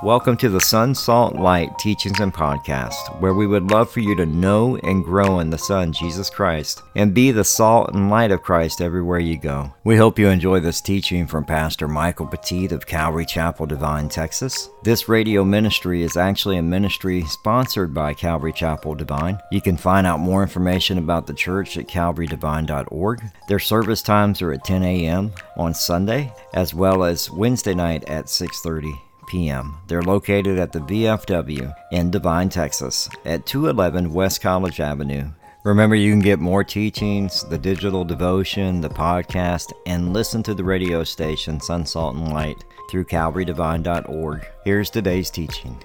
Welcome to the Sun, Salt, Light Teachings and Podcast, where we would love for you to know and grow in the Son, Jesus Christ, and be the salt and light of Christ everywhere you go. We hope you enjoy this teaching from Pastor Michael Petit of Calvary Chapel, Devine, Texas. This radio ministry is actually a ministry sponsored by Calvary Chapel, Devine. You can find out more information about the church at calvarydevine.org. Their service times are at 10 a.m. on Sunday, as well as Wednesday night at 6:30 p.m. They're located at the VFW in Devine, Texas, at 211 West College Avenue. Remember, you can get more teachings, the digital devotion, the podcast, and listen to the radio station Sun, Salt, and Light through calvarydevine.org. Here's today's teaching.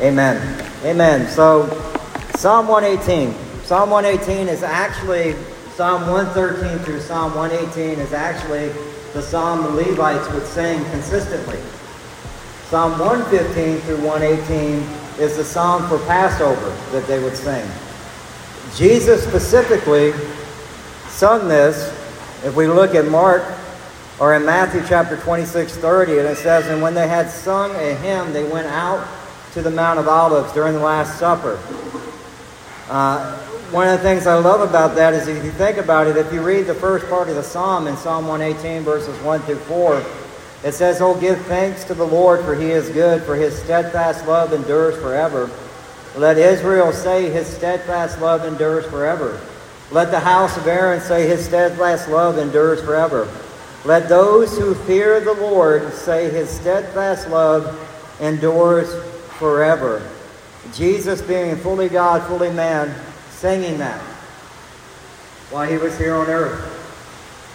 Amen. Amen. So, Psalm 118. Psalm 118 is actually, Psalm 113 through Psalm 118 is actually the psalm the Levites would sing consistently. Psalm 115 through 118 is the psalm for Passover that they would sing. Jesus specifically sung this. If we look at Mark or in Matthew chapter 26, 30, and it says, And when they had sung a hymn, they went out to the Mount of Olives during the Last Supper. Uh, one of the things I love about that is if you think about it, if you read the first part of the psalm in Psalm 118, verses 1 through 4, it says, Oh, give thanks to the Lord, for he is good, for his steadfast love endures forever. Let Israel say, His steadfast love endures forever. Let the house of Aaron say, His steadfast love endures forever. Let those who fear the Lord say, His steadfast love endures forever. Jesus, being fully God, fully man, singing that while he was here on earth.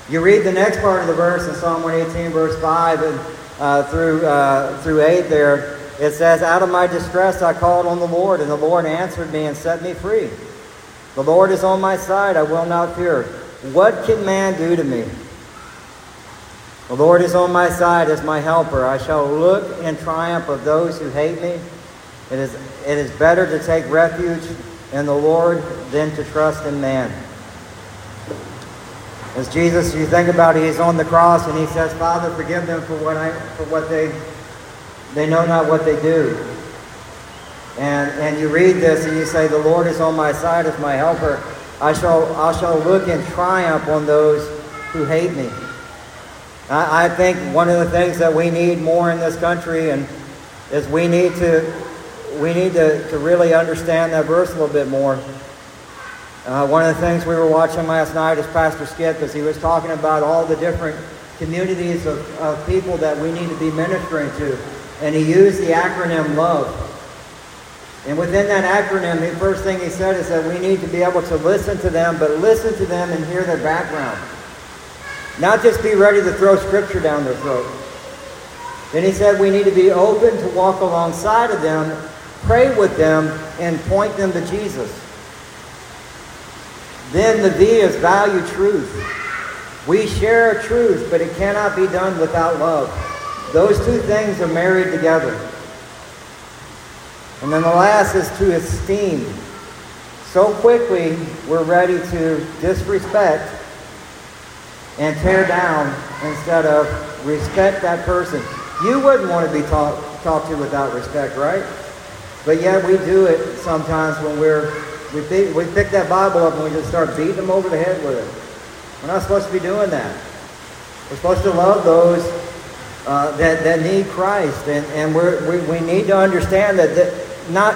You read the next part of the verse in Psalm 118, verse 5 and uh, through, uh, through 8 there. It says, Out of my distress I called on the Lord, and the Lord answered me and set me free. The Lord is on my side, I will not fear. What can man do to me? The Lord is on my side as my helper. I shall look in triumph of those who hate me. It is, it is better to take refuge in the Lord than to trust in man. As Jesus, you think about it, he's on the cross and he says, Father, forgive them for what I for what they they know not what they do. And and you read this and you say, The Lord is on my side as my helper. I shall I shall look in triumph on those who hate me. I, I think one of the things that we need more in this country and is we need to we need to, to really understand that verse a little bit more. Uh, one of the things we were watching last night is Pastor Skip, as he was talking about all the different communities of, of people that we need to be ministering to. And he used the acronym LOVE. And within that acronym, the first thing he said is that we need to be able to listen to them, but listen to them and hear their background. Not just be ready to throw scripture down their throat. Then he said we need to be open to walk alongside of them, pray with them, and point them to Jesus. Then the V is value truth. We share truth, but it cannot be done without love. Those two things are married together. And then the last is to esteem. So quickly, we're ready to disrespect and tear down instead of respect that person. You wouldn't want to be talked talk to without respect, right? But yet we do it sometimes when we're we, pick, we pick that Bible up and we just start beating them over the head with it. We're not supposed to be doing that. We're supposed to love those uh, that, that need Christ. And, and we, we need to understand that, that not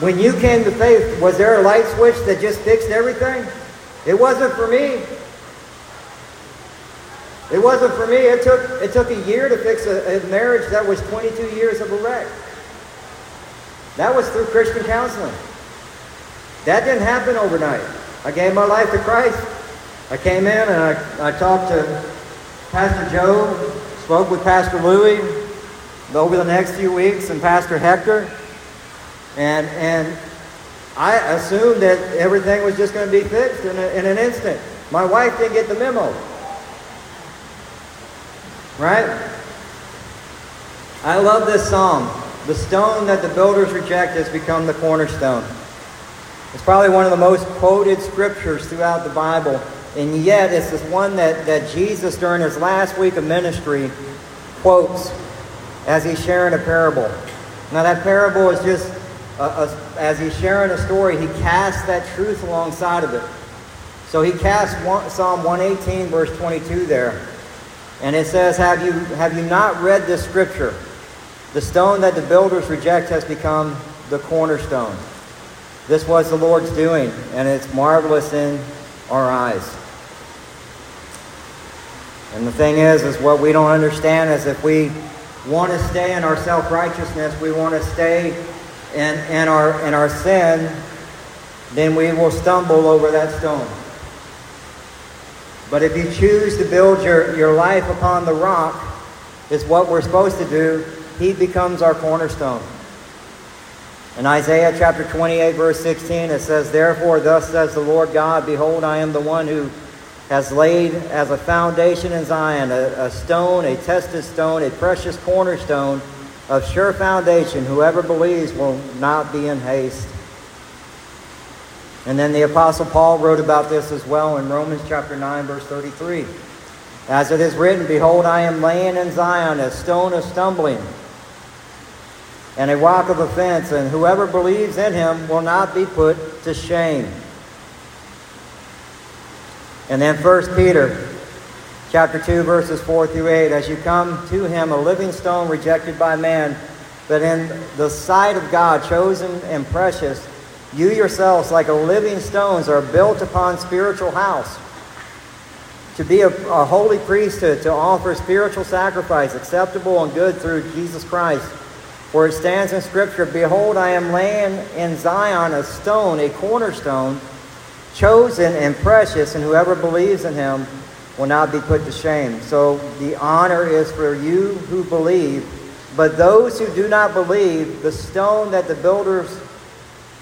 when you came to faith, was there a light switch that just fixed everything? It wasn't for me. It wasn't for me. It took, it took a year to fix a, a marriage that was 22 years of a wreck. That was through Christian counseling. That didn't happen overnight. I gave my life to Christ. I came in and I, I talked to Pastor Joe, spoke with Pastor Louis over the next few weeks and Pastor Hector. And, and I assumed that everything was just going to be fixed in, a, in an instant. My wife didn't get the memo. Right? I love this psalm. The stone that the builders reject has become the cornerstone. It's probably one of the most quoted scriptures throughout the Bible, and yet it's this one that, that Jesus, during his last week of ministry, quotes. as he's sharing a parable. Now, that parable is just, a, a, as he's sharing a story, he casts that truth alongside of it. So he casts Psalm 118, verse 22 there. And it says, have you, have you not read this scripture? The stone that the builders reject has become the cornerstone. This was the Lord's doing, and it's marvelous in our eyes. And the thing is, is what we don't understand is if we want to stay in our self-righteousness, we want to stay in, in, our, in our sin, then we will stumble over that stone. But if you choose to build your, your life upon the rock, is what we're supposed to do, he becomes our cornerstone. In Isaiah chapter 28, verse 16, it says, Therefore, thus says the Lord God, Behold, I am the one who has laid as a foundation in Zion a, a stone, a tested stone, a precious cornerstone of sure foundation. Whoever believes will not be in haste. And then the Apostle Paul wrote about this as well in Romans chapter 9, verse 33. As it is written, Behold, I am laying in Zion a stone of stumbling and a rock of offense, and whoever believes in him will not be put to shame. And then 1 Peter chapter 2 verses 4 through 8 as you come to him a living stone rejected by man but in the sight of God chosen and precious you yourselves like a living stones are built upon spiritual house to be a, a holy priesthood to offer spiritual sacrifice acceptable and good through Jesus Christ for it stands in scripture behold I am laying in Zion a stone a cornerstone chosen and precious, and whoever believes in him will not be put to shame. So the honor is for you who believe. But those who do not believe, the stone that the builders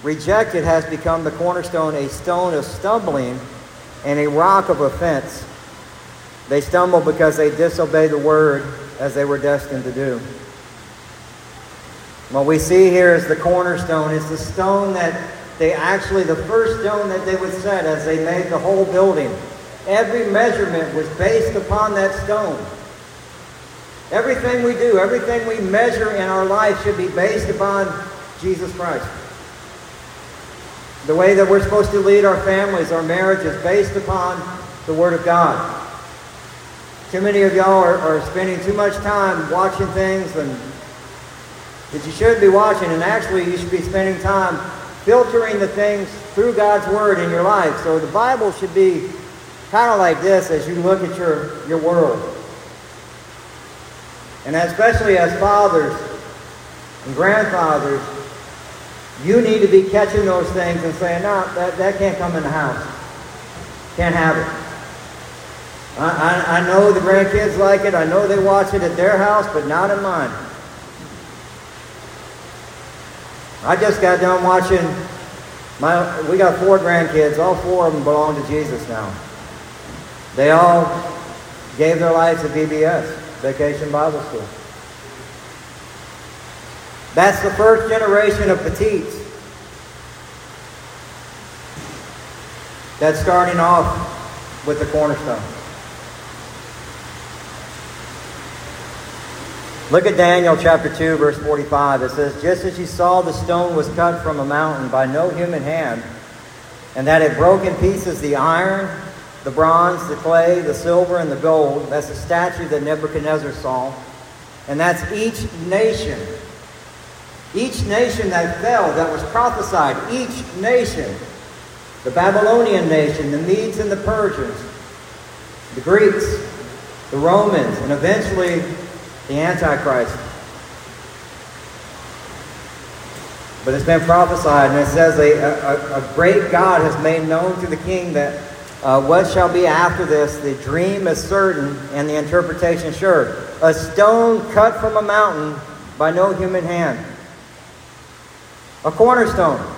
rejected has become the cornerstone, a stone of stumbling and a rock of offense. They stumble because they disobey the word as they were destined to do. What we see here is the cornerstone. It's the stone that they actually, the first stone that they would set as they made the whole building, every measurement was based upon that stone. Everything we do, everything we measure in our life should be based upon Jesus Christ. The way that we're supposed to lead our families, our marriages, based upon the Word of God. Too many of y'all are, are spending too much time watching things and that you should be watching, and actually you should be spending time filtering the things through God's Word in your life. So the Bible should be kind of like this as you look at your, your world. And especially as fathers and grandfathers, you need to be catching those things and saying, no, that, that can't come in the house. Can't have it. I, I, I know the grandkids like it. I know they watch it at their house, but not in mine. I just got done watching my we got four grandkids, all four of them belong to Jesus now. They all gave their lives to VBS, Vacation Bible School. That's the first generation of Petits that's starting off with the cornerstone. Look at Daniel chapter 2, verse 45. It says, Just as you saw the stone was cut from a mountain by no human hand, and that it broke in pieces the iron, the bronze, the clay, the silver, and the gold. That's the statue that Nebuchadnezzar saw. And that's each nation. Each nation that fell, that was prophesied, each nation. The Babylonian nation, the Medes and the Persians, the Greeks, the Romans, and eventually the Antichrist. But it's been prophesied, and it says a, a, a great God has made known to the king that uh, what shall be after this. The dream is certain, and the interpretation sure. A stone cut from a mountain by no human hand. A cornerstone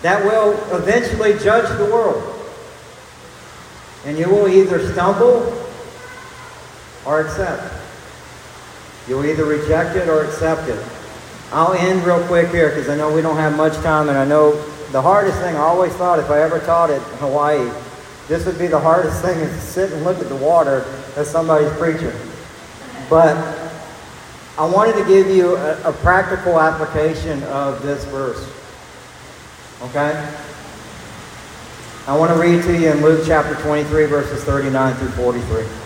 that will eventually judge the world. And you will either stumble or accept. You'll either reject it or accept it. I'll end real quick here because I know we don't have much time, and I know the hardest thing I always thought if I ever taught at Hawaii, this would be the hardest thing is to sit and look at the water as somebody's preaching. But I wanted to give you a, a practical application of this verse. Okay? I want to read to you in Luke chapter 23, verses 39 through 43.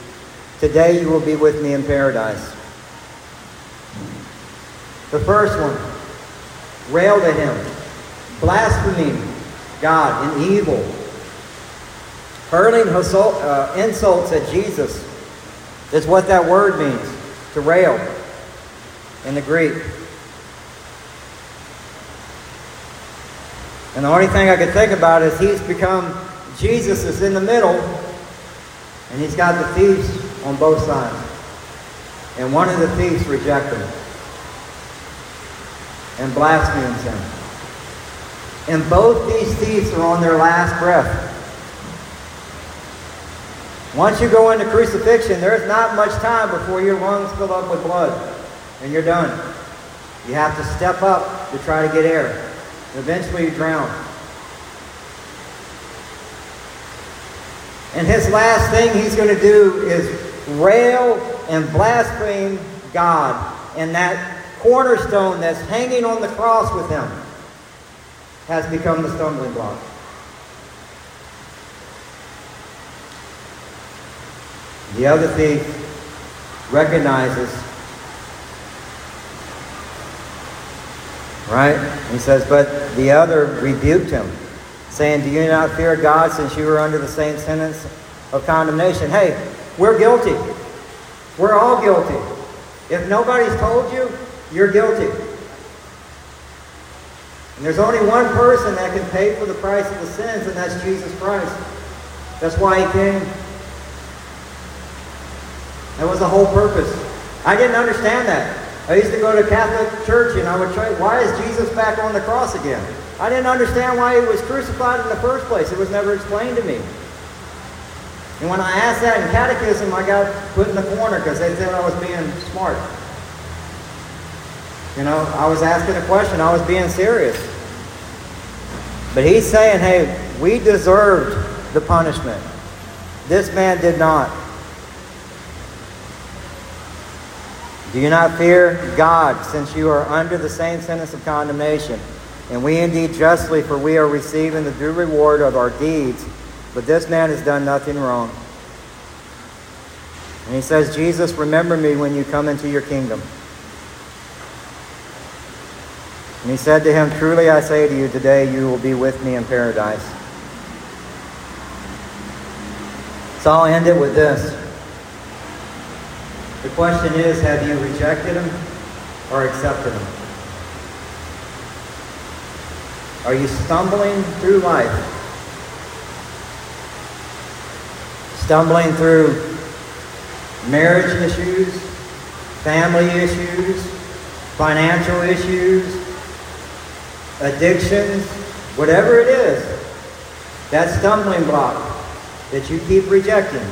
today you will be with me in paradise. The first one railed at him, blaspheming God and evil, hurling uh, insults at Jesus is what that word means to rail in the Greek. And the only thing I could think about is he's become, Jesus is in the middle, and he's got the thieves on both sides. And one of the thieves rejects him and blasphemes him. And both these thieves are on their last breath. Once you go into crucifixion, there's not much time before your lungs fill up with blood and you're done. You have to step up to try to get air. Eventually you drown. And his last thing he's going to do is rail and blaspheme God. And that cornerstone that's hanging on the cross with him has become the stumbling block. The other thief recognizes, right? He says, but the other rebuked him, saying, Do you not fear God since you are under the same sentence of condemnation? Hey, we're guilty. We're all guilty. If nobody's told you, you're guilty. And there's only one person that can pay for the price of the sins, and that's Jesus Christ. That's why he came. That was the whole purpose. I didn't understand that. I used to go to Catholic church and I would try, why is Jesus back on the cross again? I didn't understand why he was crucified in the first place. It was never explained to me. And when I asked that in catechism, I got put in the corner because they said I was being smart. You know, I was asking a question, I was being serious. But he's saying, hey, we deserved the punishment. This man did not. Do you not fear God, since you are under the same sentence of condemnation? And we indeed justly, for we are receiving the due reward of our deeds. But this man has done nothing wrong. And he says, Jesus, remember me when you come into your kingdom. And he said to him, Truly I say to you, today you will be with me in paradise. So I'll end it with this. The question is, have you rejected him or accepted him? Are you stumbling through life? Stumbling through marriage issues, family issues, financial issues, addictions, whatever it is, that stumbling block that you keep rejecting.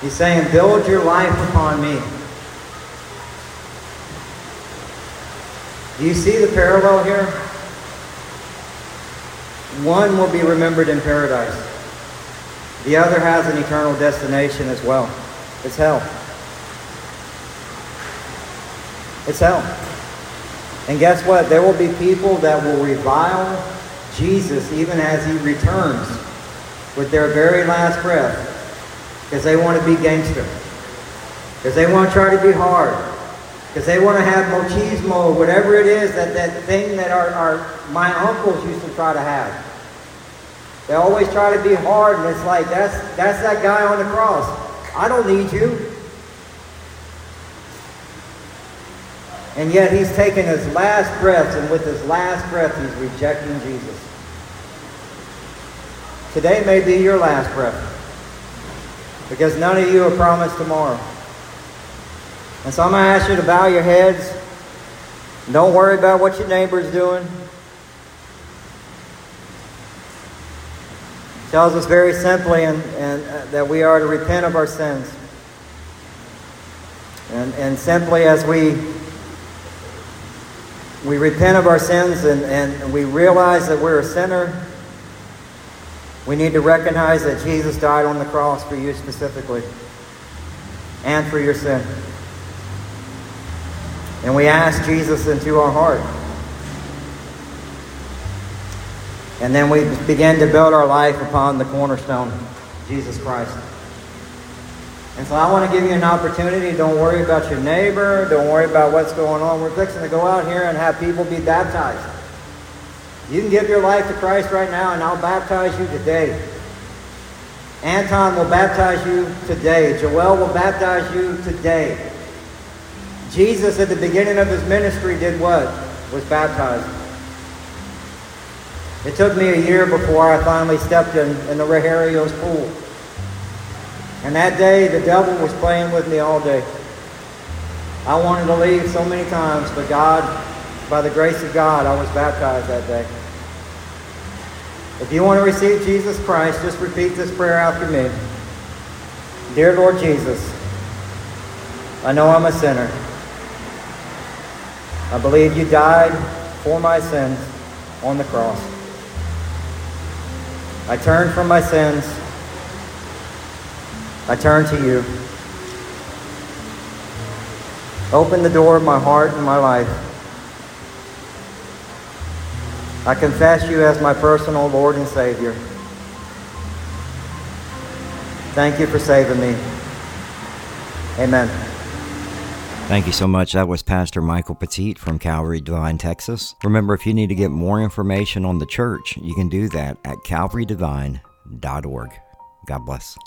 He's saying, build your life upon me. Do you see the parallel here? One will be remembered in paradise. The other has an eternal destination as well. It's hell. It's hell. And guess what? There will be people that will revile Jesus even as he returns with their very last breath because they want to be gangster, because they want to try to be hard, because they want to have machismo, whatever it is, that, that thing that our, our my uncles used to try to have. They always try to be hard, and it's like, that's, that's that guy on the cross. I don't need you. And yet he's taking his last breath, and with his last breath, he's rejecting Jesus. Today may be your last breath. because none of you are promised tomorrow. And so I'm going to ask you to bow your heads. Don't worry about what your neighbor's doing. Tells us very simply and, and uh, that we are to repent of our sins. And, and simply as we we repent of our sins and, and we realize that we're a sinner, we need to recognize that Jesus died on the cross for you specifically and for your sin. And we ask Jesus into our heart. And then we begin to build our life upon the cornerstone, Jesus Christ. And so I want to give you an opportunity. Don't worry about your neighbor. Don't worry about what's going on. We're fixing to go out here and have people be baptized. You can give your life to Christ right now, and I'll baptize you today. Anton will baptize you today. Joel will baptize you today. Jesus, at the beginning of his ministry, did what? Was baptized. It took me a year before I finally stepped in, in the Rogerio's pool. And that day, the devil was playing with me all day. I wanted to leave so many times, but God, by the grace of God, I was baptized that day. If you want to receive Jesus Christ, just repeat this prayer after me. Dear Lord Jesus, I know I'm a sinner. I believe you died for my sins on the cross. I turn from my sins I turn to you. Open the door of my heart and my life. I confess you as my personal Lord and Savior. Thank you for saving me. Amen. Thank you so much. That was Pastor Michael Petit from Calvary Devine, Texas. Remember, if you need to get more information on the church, you can do that at calvarydevine.org. God bless.